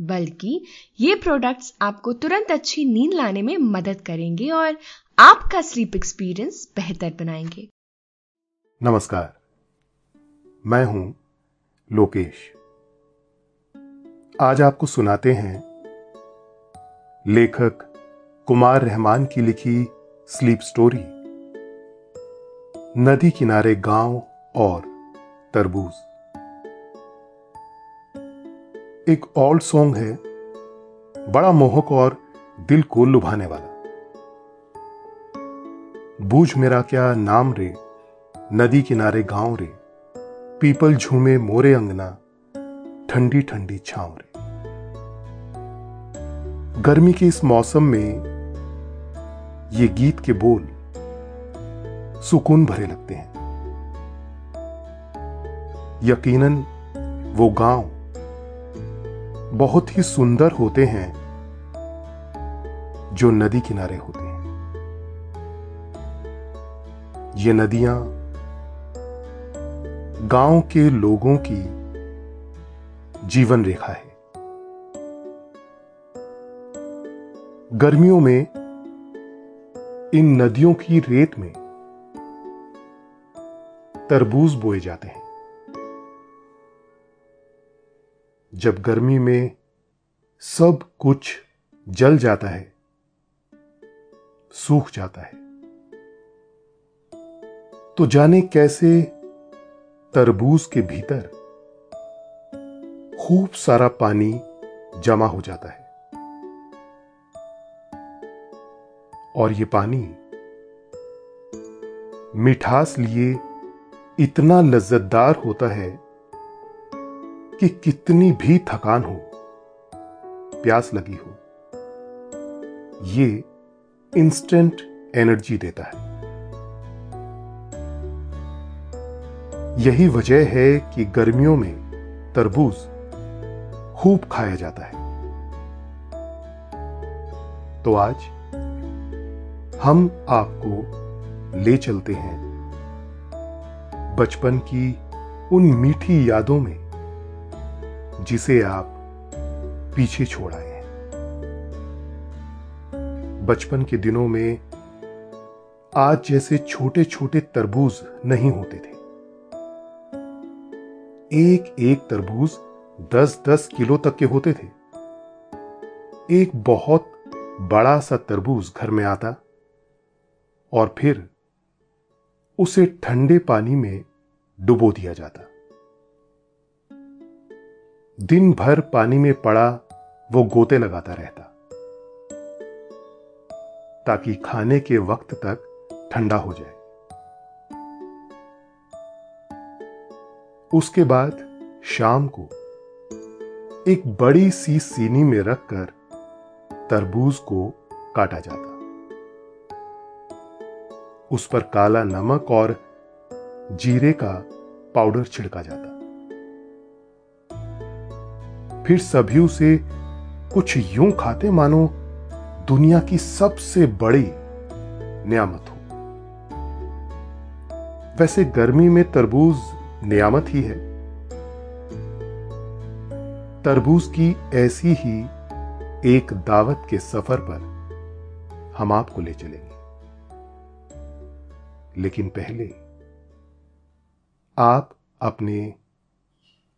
बल्कि ये प्रोडक्ट्स आपको तुरंत अच्छी नींद लाने में मदद करेंगे और आपका स्लीप एक्सपीरियंस बेहतर बनाएँगे। नमस्कार। मैं हूँ लोकेश। आज आपको सुनाते हैं लेखक कुमार रहमान की लिखी स्लीप स्टोरी नदी किनारे गाँव और तरबूज। एक ओल्ड सॉन्ग है, बड़ा मोहक और दिल को लुभाने वाला। बूझ मेरा क्या नाम रे, नदी किनारे गाँव रे, पीपल झूमे मोरे अंगना ठंडी ठंडी छांव रे। गर्मी के इस मौसम में ये गीत के बोल सुकून भरे लगते हैं। यकीनन वो गाँव बहुत ही सुंदर होते हैं, जो नदी किनारे होते हैं। ये नदियाँ गाँव के लोगों की जीवन रेखा है। गर्मियों में, इन नदियों की रेत में तरबूज बोए जाते हैं। जब गर्मी में सब कुछ जल जाता है, सूख जाता है। तो जाने कैसे तरबूज के भीतर खूब सारा पानी जमा हो जाता है और ये पानी मिठास लिए इतना लज्जतदार होता है कि कितनी भी थकान हो, प्यास लगी हो, ये इंस्टेंट एनर्जी देता है। यही वजह है कि गर्मियों में तरबूज खूब खाया जाता है। तो आज हम आपको ले चलते हैं बचपन की उन मीठी यादों में जिसे आप पीछे छोड़ आए हैं। बचपन के दिनों में आज जैसे छोटे छोटे तरबूज नहीं होते थे। एक एक तरबूज दस दस किलो तक के होते थे। एक बहुत बड़ा सा तरबूज घर में आता और फिर उसे ठंडे पानी में डुबो दिया जाता। दिन भर पानी में पड़ा, वो गोते लगाता रहता। ताकि खाने के वक्त तक ठंडा हो जाए। उसके बाद शाम को एक बड़ी सी सीनी में रखकर तरबूज को काटा जाता। उस पर काला नमक और जीरे का पाउडर छिड़का जाता। फिर सभी उसे कुछ यूँ खाते मानो दुनिया की सबसे बड़ी नियामत हो। वैसे गर्मी में तरबूज नियामत ही है। तरबूज की ऐसी ही एक दावत के सफ़र पर हम आपको ले चलेंगे। लेकिन पहले आप अपने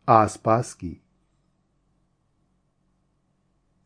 आसपास की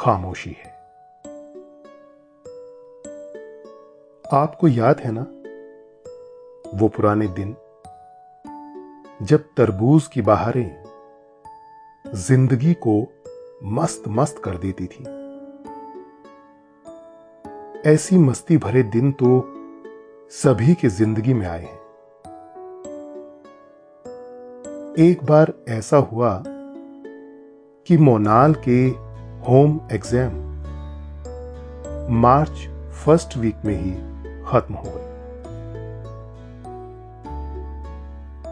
खामोशी है। आपको याद है ना, वो पुराने दिन, जब तरबूज की बहारें ज़िंदगी को मस्त मस्त कर देती थी। ऐसी मस्ती भरे दिन तो सभी के ज़िंदगी में आए हैं। एक बार ऐसा हुआ कि मोनाल के home exam. March first week में ही खत्म हो गए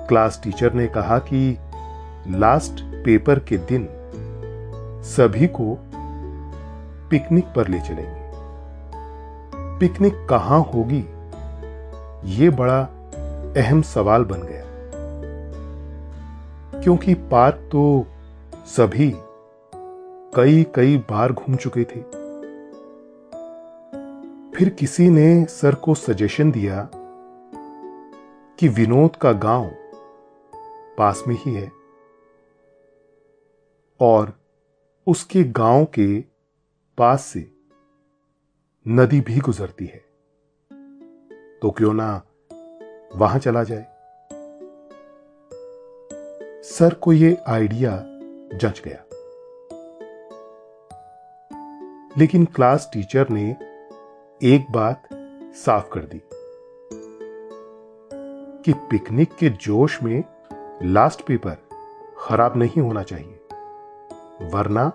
क्लास टीचर ने कहा कि लास्ट पेपर के दिन सभी को पिकनिक पर ले चलेंगे। पिकनिक कहाँ होगी? ये बड़ा अहम सवाल बन गया। क्योंकि पार्क तो सभी कई कई बार घूम चुके थे। फिर किसी ने सर को सजेशन दिया कि विनोद का गाँव पास में ही है और उसके गाँव के पास से नदी भी गुजरती है। तो क्यों ना वहाँ चला जाए? सर को यह आइडिया जच गया। लेकिन क्लास टीचर ने एक बात साफ़ कर दी कि पिकनिक के जोश में लास्ट पेपर खराब नहीं होना चाहिए, वरना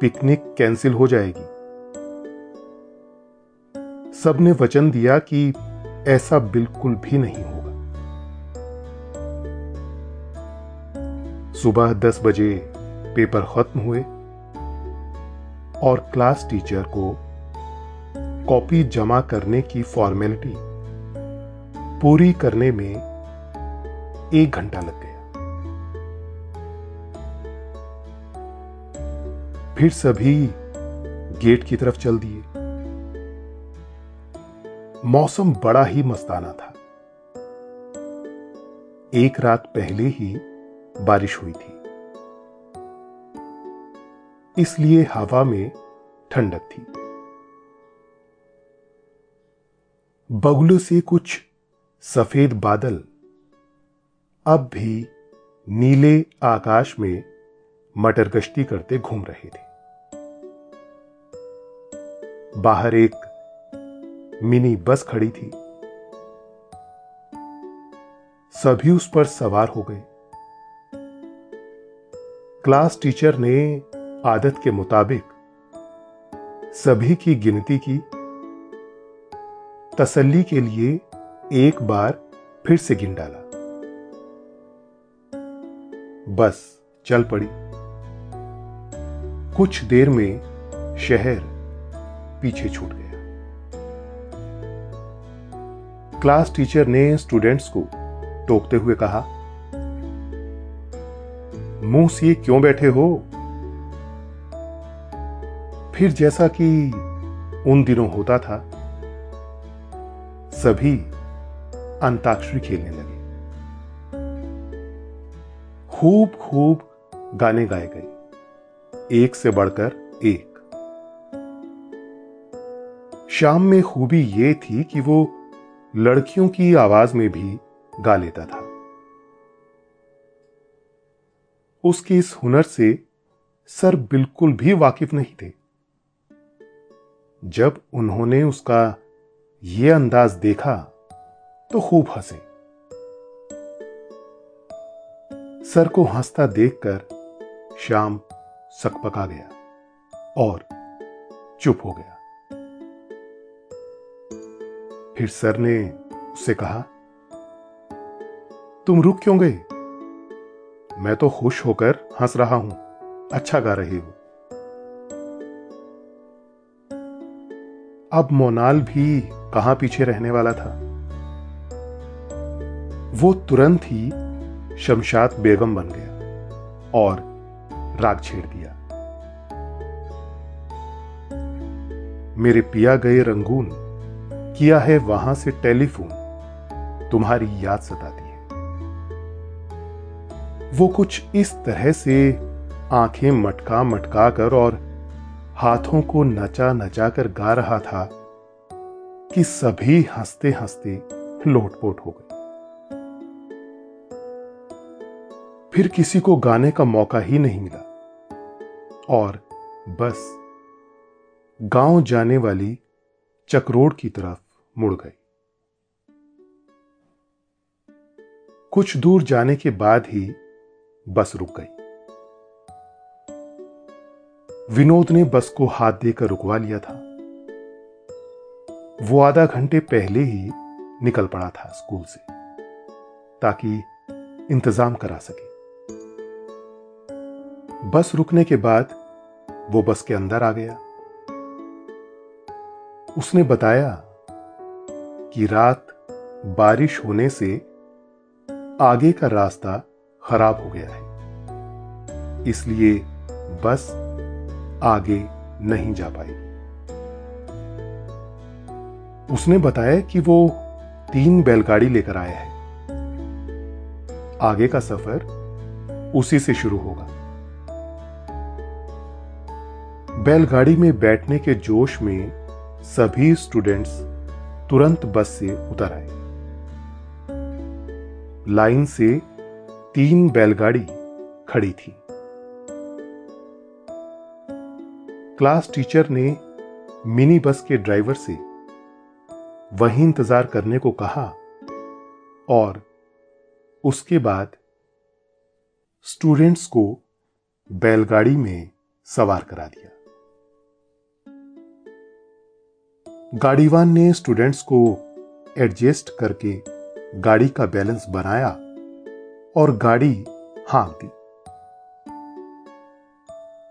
पिकनिक कैंसिल हो जाएगी। सबने वचन दिया कि ऐसा बिल्कुल भी नहीं होगा। सुबह दस बजे पेपर खत्म हुए। और क्लास टीचर को कॉपी जमा करने की फॉर्मेलिटी पूरी करने में एक घंटा लग गया। फिर सभी गेट की तरफ़ चल दिए। मौसम बड़ा ही मस्ताना था। एक रात पहले ही बारिश हुई थी। इसलिए हवा में ठंडक थी। बगुलों से कुछ सफ़ेद बादल अब भी नीले आकाश में मटर गश्ती करते घूम रहे थे। बाहर एक मिनी बस खड़ी थी। सभी उस पर सवार हो गए। क्लास टीचर ने आदत के मुताबिक सभी की गिनती की। तसल्ली के लिए एक बार फिर से गिन डाला। बस, चल पड़ी। कुछ देर में शहर पीछे छूट गया। क्लास टीचर ने स्टूडेंट्स को टोकते हुए कहा मुँह से क्यों बैठे हो? फिर जैसा कि उन दिनों होता था, सभी अंताक्षरी खेलने लगे। खूब खूब गाने गाए गए। एक से बढ़कर एक। शाम में खूबी यह थी कि वो लड़कियों की आवाज़ में भी गा लेता था। उसके इस हुनर से सर बिल्कुल भी वाकिफ नहीं थे। जब उन्होंने उसका यह अंदाज देखा तो खूब हंसे। सर को हंसता देखकर श्याम सकपका गया और चुप हो गया। फिर सर ने उससे कहा, तुम रुक क्यों गए? मैं तो खुश होकर हंस रहा हूँ। अच्छा गा रही हो। अब मोनाल भी कहाँ पीछे रहने वाला था? वो तुरंत ही शमशाद बेगम बन गया और राग छेड़ दिया। मेरे पिया गए रंगून, किया है वहाँ से टेलीफोन, तुम्हारी याद सताती है। वो कुछ इस तरह से आँखें मटका मटका कर और हाथों को नचा नचा कर गा रहा था कि सभी हँसते हँसते लोटपोट हो गए। फिर किसी को गाने का मौका ही नहीं मिला। और बस गाँव जाने वाली चकरोड की तरफ़ मुड़ गई। कुछ दूर जाने के बाद ही बस रुक गई। विनोद ने बस को हाथ देकर रुकवा लिया था। वो आधा घंटे पहले ही निकल पड़ा था स्कूल से, ताकि इंतज़ाम करा सके। बस रुकने के बाद वो बस के अंदर आ गया। उसने बताया कि रात बारिश होने से आगे का रास्ता खराब हो गया है, इसलिए बस आगे नहीं जा पाई। उसने बताया कि वो तीन बैलगाड़ी लेकर आया है। आगे का सफ़र उसी से शुरू होगा। बैलगाड़ी में बैठने के जोश में सभी स्टूडेंट्स तुरंत बस से उतर आए। लाइन से तीन बैलगाड़ी खड़ी थी। क्लास टीचर ने मिनी बस के ड्राइवर से वहीं इंतज़ार करने को कहा और उसके बाद स्टूडेंट्स को बैलगाड़ी में सवार करा दिया। गाड़ीवान ने स्टूडेंट्स को एडजस्ट करके गाड़ी का बैलेंस बनाया और गाड़ी हाँक दी।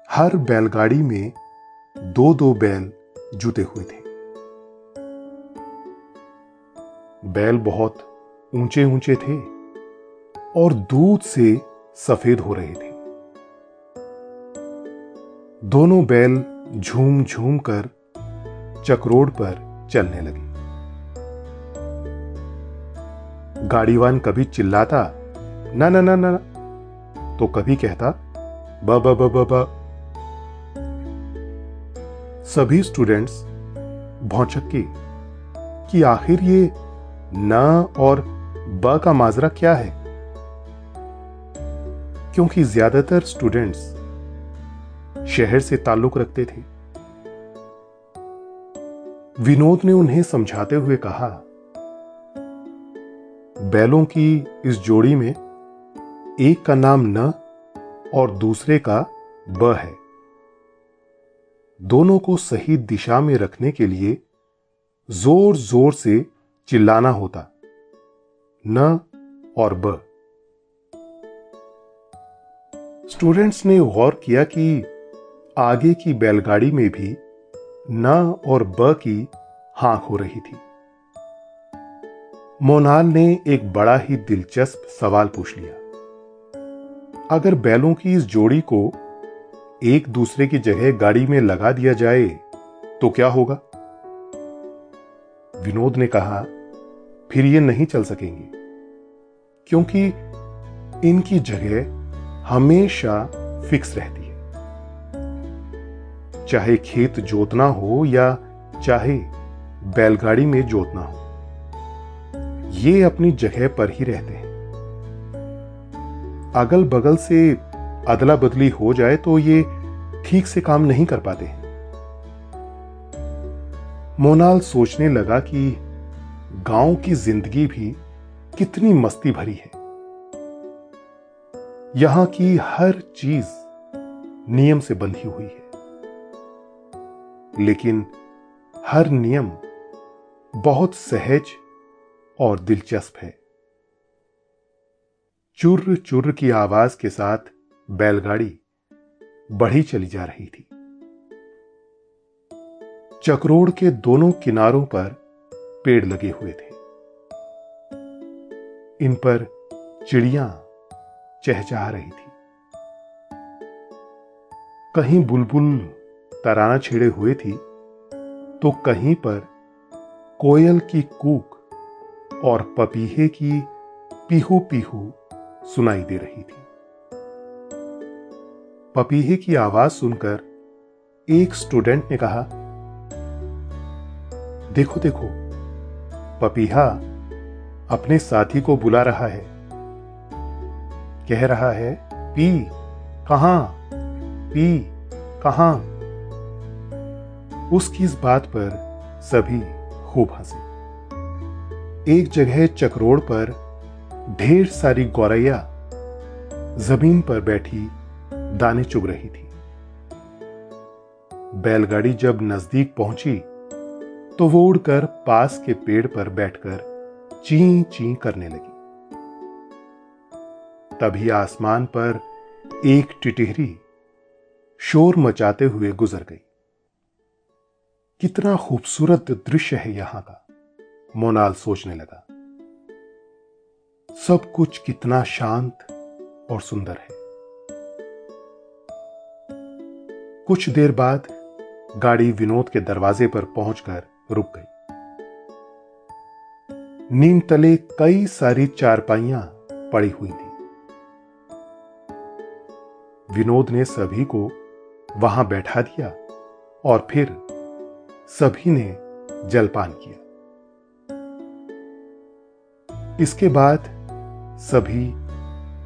हर बैलगाड़ी में दो दो बैल जुटे हुए थे। बैल बहुत ऊँचे ऊँचे थे और दूध से सफ़ेद हो रहे थे। दोनों बैल झूम झूम कर चकरोड पर चलने लगे। गाड़ीवान कभी चिल्लाता ना ना ना ना। तो कभी कहता, ब ब ब ब ब सभी स्टूडेंट्स भौचक्के कि आखिर ये न और ब का माजरा क्या है? क्योंकि ज़्यादातर स्टूडेंट्स शहर से ताल्लुक रखते थे। विनोद ने उन्हें समझाते हुए कहा, बैलों की इस जोड़ी में एक का नाम न और दूसरे का ब है। दोनों को सही दिशा में रखने के लिए ज़ोर ज़ोर से चिल्लाना होता। न और ब। स्टूडेंट्स ने गौर किया कि आगे की बैलगाड़ी में भी न और ब की हाक हो रही थी। मोनाल ने एक बड़ा ही दिलचस्प सवाल पूछ लिया। अगर बैलों की इस जोड़ी को एक दूसरे की जगह गाड़ी में लगा दिया जाए तो क्या होगा? विनोद ने कहा, फिर ये नहीं चल सकेंगे। क्योंकि इनकी जगह हमेशा फिक्स रहती है। चाहे खेत जोतना हो या चाहे बैलगाड़ी में जोतना हो, ये अपनी जगह पर ही रहते हैं। अगल बगल से अदला बदली हो जाए तो ये ठीक से काम नहीं कर पाते। मोनाल सोचने लगा कि गाँव की ज़िंदगी भी कितनी मस्ती भरी है। यहाँ की हर चीज़ नियम से बंधी हुई है। लेकिन हर नियम बहुत सहज और दिलचस्प है। चुर्र चुर्र की आवाज़ के साथ बैलगाड़ी बढ़ी चली जा रही थी। चक्रोड़ के दोनों किनारों पर पेड़ लगे हुए थे। इन पर चिड़िया चहचहा रही थी। कहीं बुलबुल तराना छेड़े हुए थी तो कहीं पर कोयल की कूक और पपीहे की पीहू पीहू सुनाई दे रही थी। पपीहे की आवाज़ सुनकर एक स्टूडेंट ने कहा, देखो देखो, पपीहा अपने साथी को बुला रहा है। कह रहा है, पी, कहा? पी, कहा? उसकी इस बात पर सभी खूब हंसे। एक जगह चक्रोड़ पर ढेर सारी गौरैया ज़मीन पर बैठी दाने चुग रही थी। बैलगाड़ी जब नज़दीक पहुँची तो वो उड़कर पास के पेड़ पर बैठकर ची ची करने लगी। तभी आसमान पर एक टिटिहरी शोर मचाते हुए गुजर गई। कितना खूबसूरत दृश्य है यहाँ का, मोनाल सोचने लगा। सब कुछ कितना शांत और सुंदर है। कुछ देर बाद गाड़ी विनोद के दरवाजे पर पहुंचकर रुक गई। नीम तले कई सारी चारपाइयाँ पड़ी हुई थी। विनोद ने सभी को वहाँ बैठा दिया और फिर सभी ने जलपान किया। इसके बाद सभी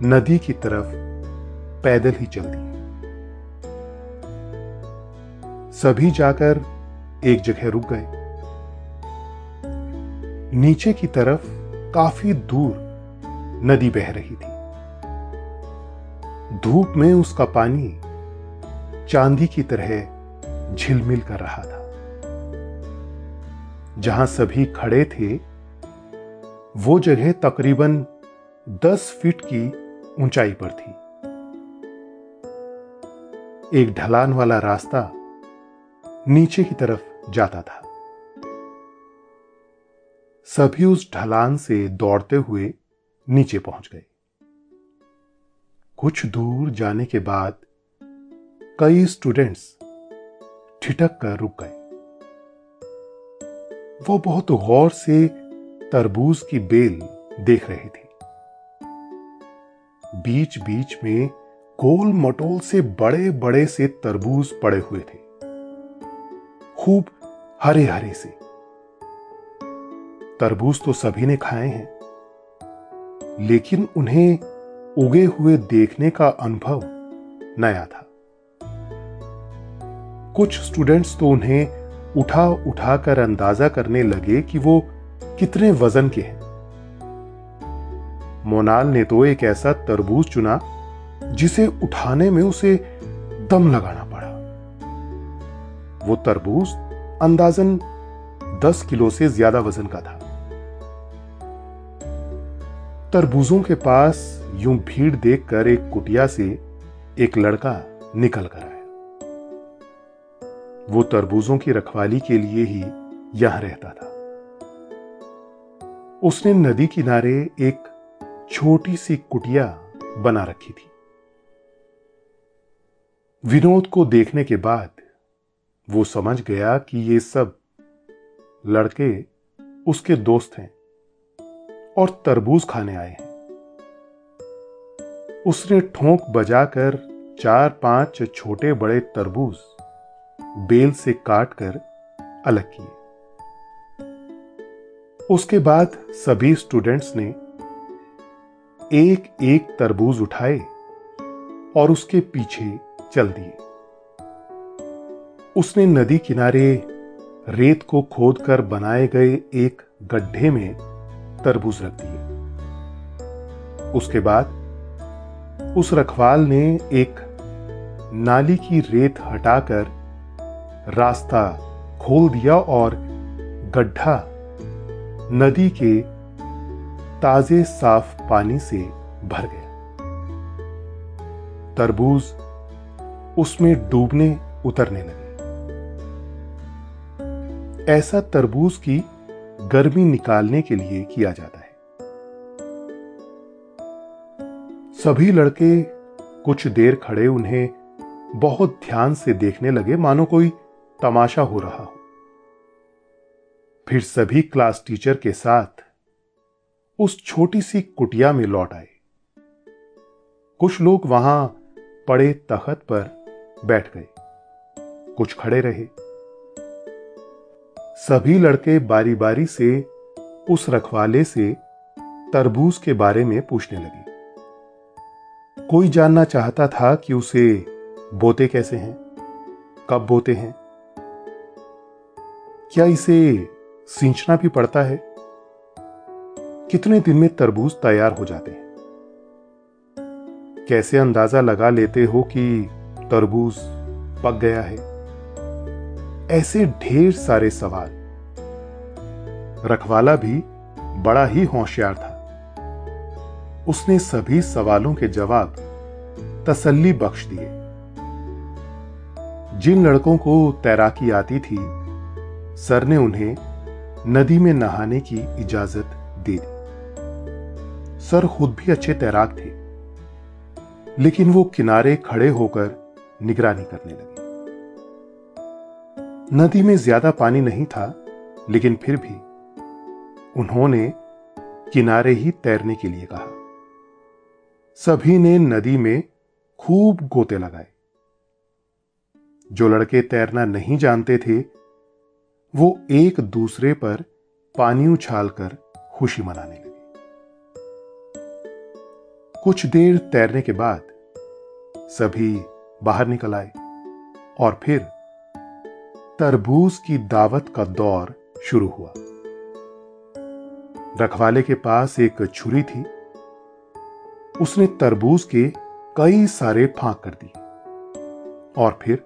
नदी की तरफ़ पैदल ही चल दिए। सभी जाकर एक जगह रुक गए। नीचे की तरफ़ काफ़ी दूर नदी बह रही थी। धूप में उसका पानी चांदी की तरह झिलमिल कर रहा था। जहाँ सभी खड़े थे, वो जगह तकरीबन दस फीट की ऊंचाई पर थी। एक ढलान वाला रास्ता नीचे की तरफ़ जाता था। सभी उस ढलान से दौड़ते हुए नीचे पहुँच गए। कुछ दूर जाने के बाद कई स्टूडेंट्स ठिठक कर रुक गए। वो बहुत गौर से तरबूज की बेल देख रही थी। बीच बीच में गोल मटोल से बड़े बड़े से तरबूज पड़े हुए थे। खूब हरे हरे से। तरबूज तो सभी ने खाए हैं। लेकिन उन्हें उगे हुए देखने का अनुभव नया था। कुछ स्टूडेंट्स तो उन्हें उठा उठाकर अंदाज़ा करने लगे कि वो कितने वज़न के हैं। मोनाल ने तो एक ऐसा तरबूज चुना, जिसे उठाने में उसे दम लगाना वो तरबूज अंदाजन दस किलो से ज़्यादा वज़न का था। तरबूजों के पास यूँ भीड़ देखकर एक कुटिया से एक लड़का निकल कर आया। वो तरबूजों की रखवाली के लिए ही यहाँ रहता था। उसने नदी किनारे एक छोटी सी कुटिया बना रखी थी। विनोद को देखने के बाद वो समझ गया कि ये सब लड़के उसके दोस्त हैं और तरबूज खाने आए हैं। उसने ठोंक बजाकर चार पाँच छोटे बड़े तरबूज बेल से काटकर अलग किए। उसके बाद सभी स्टूडेंट्स ने एक एक तरबूज उठाए और उसके पीछे चल दिए। उसने नदी किनारे रेत को खोदकर बनाए गए एक गड्ढे में तरबूज रख दिए। उसके बाद उस रखवाल ने एक नाली की रेत हटाकर रास्ता खोल दिया और गड्ढा नदी के ताजे साफ़ पानी से भर गया। तरबूज उसमें डूबने उतरने लगे। ऐसा तरबूज की गर्मी निकालने के लिए किया जाता है। सभी लड़के कुछ देर खड़े उन्हें बहुत ध्यान से देखने लगे, मानो कोई तमाशा हो रहा हो। फिर सभी क्लास टीचर के साथ उस छोटी सी कुटिया में लौट आए। कुछ लोग वहाँ पड़े तखत पर बैठ गए। कुछ खड़े रहे। सभी लड़के बारी बारी से उस रखवाले से तरबूज के बारे में पूछने लगे। कोई जानना चाहता था कि उसे बोते कैसे हैं? कब बोते हैं? क्या इसे सींचना भी पड़ता है? कितने दिन में तरबूज तैयार हो जाते हैं? कैसे अंदाज़ा लगा लेते हो कि तरबूज पक गया है? ऐसे ढेर सारे सवाल। रखवाला भी बड़ा ही होशियार था। उसने सभी सवालों के जवाब तसल्ली बख्श दिए। जिन लड़कों को तैराकी आती थी, सर ने उन्हें नदी में नहाने की इजाज़त दे दी। सर खुद भी अच्छे तैराक थे, लेकिन वो किनारे खड़े होकर निगरानी करने लगे। नदी में ज़्यादा पानी नहीं था, लेकिन फिर भी उन्होंने किनारे ही तैरने के लिए कहा। सभी ने नदी में खूब गोते लगाए। जो लड़के तैरना नहीं जानते थे, वो एक दूसरे पर पानी उछालकर खुशी मनाने लगे। कुछ देर तैरने के बाद सभी बाहर निकल आए और फिर तरबूज की दावत का दौर शुरू हुआ। रखवाले के पास एक छुरी थी। उसने तरबूज के कई सारे फांक कर दिए। और फिर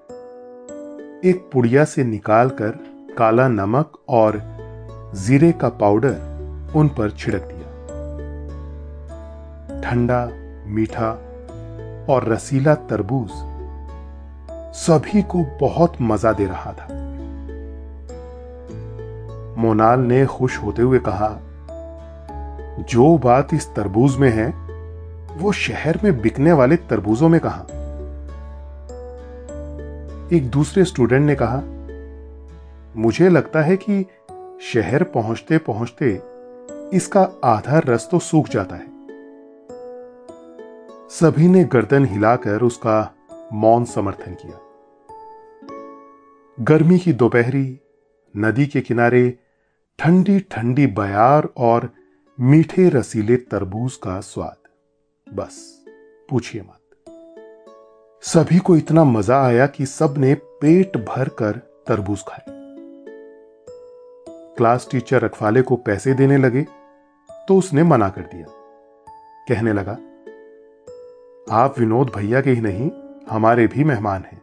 एक पुड़िया से निकालकर काला नमक और जीरे का पाउडर उन पर छिड़क दिया। ठंडा, मीठा और रसीला तरबूज सभी को बहुत मज़ा दे रहा था। मोनाल ने खुश होते हुए कहा, जो बात इस तरबूज में है, वो शहर में बिकने वाले तरबूजों में कहा। एक दूसरे स्टूडेंट ने कहा, मुझे लगता है कि शहर पहुँचते पहुँचते इसका आधा रस तो सूख जाता है। सभी ने गर्दन हिलाकर उसका मौन समर्थन किया। गर्मी की दोपहरी, नदी के किनारे ठंडी ठंडी बयार और मीठे रसीले तरबूज का स्वाद। बस, पूछिए मत। सभी को इतना मज़ा आया कि सबने पेट भर कर तरबूज खाए। क्लास टीचर रखवाले को पैसे देने लगे तो उसने मना कर दिया। कहने लगा, आप विनोद भैया के ही नहीं, हमारे भी मेहमान हैं।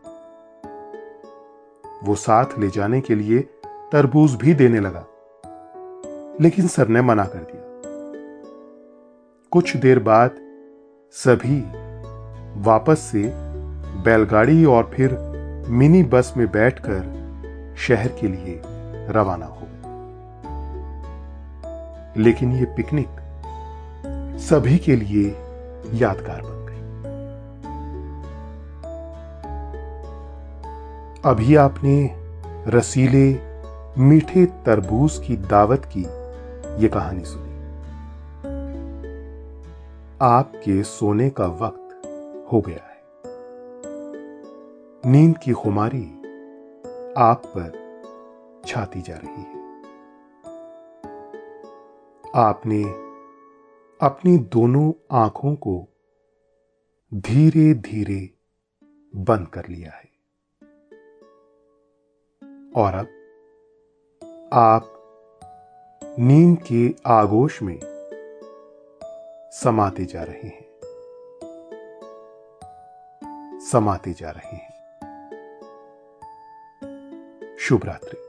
वो साथ ले जाने के लिए तरबूज भी देने लगा। लेकिन सर ने मना कर दिया। कुछ देर बाद सभी वापस से बैलगाड़ी और फिर मिनी बस में बैठकर शहर के लिए रवाना हो गए। लेकिन ये पिकनिक सभी के लिए यादगार बन गई। अभी आपने रसीले, मीठे तरबूज की दावत की यह कहानी सुनी आपके सोने का वक्त हो गया है। नींद की खुमारी आप पर छाती जा रही है। आपने अपनी दोनों आँखों को धीरे धीरे बंद कर लिया है। और अब आप नींद के आगोश में समाते जा रहे हैं। समाते जा रहे हैं। शुभ रात्रि।